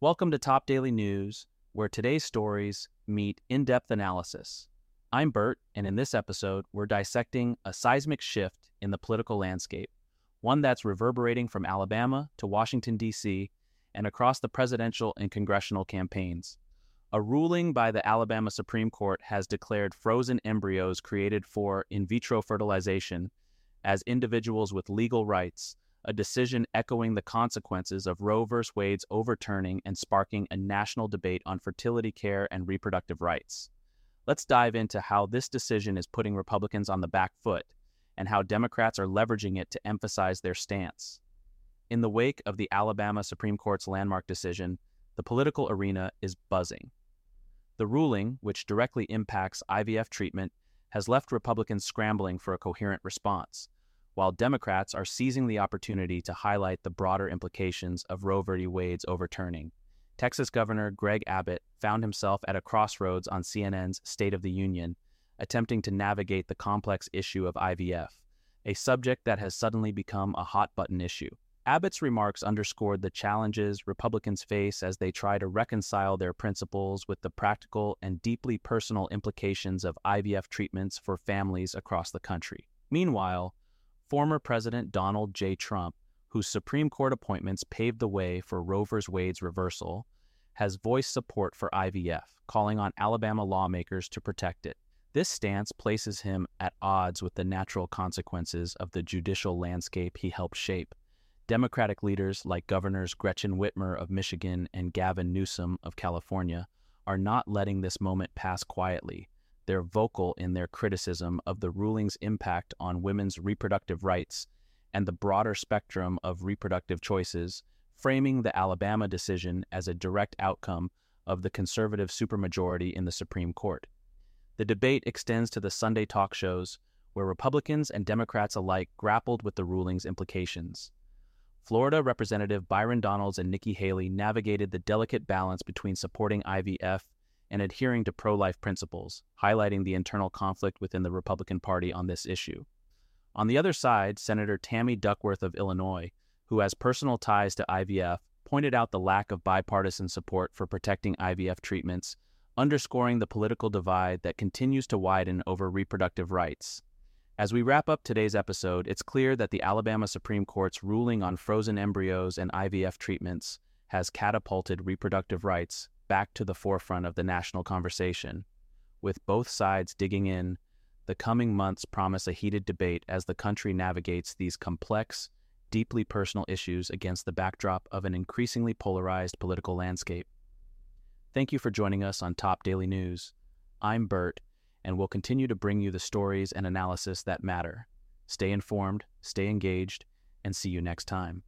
Welcome to Top Daily News, where today's stories meet in depth analysis. I'm Burt, and in this episode, we're dissecting a seismic shift in the political landscape, one that's reverberating from Alabama to Washington, D.C., and across the presidential and congressional campaigns. A ruling by the Alabama Supreme Court has declared frozen embryos created for in vitro fertilization as individuals with legal rights, a decision echoing the consequences of Roe v. Wade's overturning and sparking a national debate on fertility care and reproductive rights. Let's dive into how this decision is putting Republicans on the back foot and how Democrats are leveraging it to emphasize their stance. In the wake of the Alabama Supreme Court's landmark decision, the political arena is buzzing. The ruling, which directly impacts IVF treatment, has left Republicans scrambling for a coherent response, while Democrats are seizing the opportunity to highlight the broader implications of Roe v. Wade's overturning. Texas Governor Greg Abbott found himself at a crossroads on CNN's State of the Union, attempting to navigate the complex issue of IVF, a subject that has suddenly become a hot button issue. Abbott's remarks underscored the challenges Republicans face as they try to reconcile their principles with the practical and deeply personal implications of IVF treatments for families across the country. Meanwhile, former President Donald J. Trump, whose Supreme Court appointments paved the way for Roe v. Wade's reversal, has voiced support for IVF, calling on Alabama lawmakers to protect it. This stance places him at odds with the natural consequences of the judicial landscape he helped shape. Democratic leaders like Governors Gretchen Whitmer of Michigan and Gavin Newsom of California are not letting this moment pass quietly. They're vocal in their criticism of the ruling's impact on women's reproductive rights and the broader spectrum of reproductive choices, framing the Alabama decision as a direct outcome of the conservative supermajority in the Supreme Court. The debate extends to the Sunday talk shows, where Republicans and Democrats alike grappled with the ruling's implications. Florida Representative Byron Donalds and Nikki Haley navigated the delicate balance between supporting IVF and adhering to pro life principles, highlighting the internal conflict within the Republican Party on this issue. On the other side, Senator Tammy Duckworth of Illinois, who has personal ties to IVF, pointed out the lack of bipartisan support for protecting IVF treatments, underscoring the political divide that continues to widen over reproductive rights. As we wrap up today's episode, it's clear that the Alabama Supreme Court's ruling on frozen embryos and IVF treatments has catapulted reproductive rights back to the forefront of the national conversation. With both sides digging in, the coming months promise a heated debate as the country navigates these complex, deeply personal issues against the backdrop of an increasingly polarized political landscape. Thank you for joining us on Top Daily News. I'm Burt and we'll continue to bring you the stories and analysis that matter. Stay informed, stay engaged, and see you next time.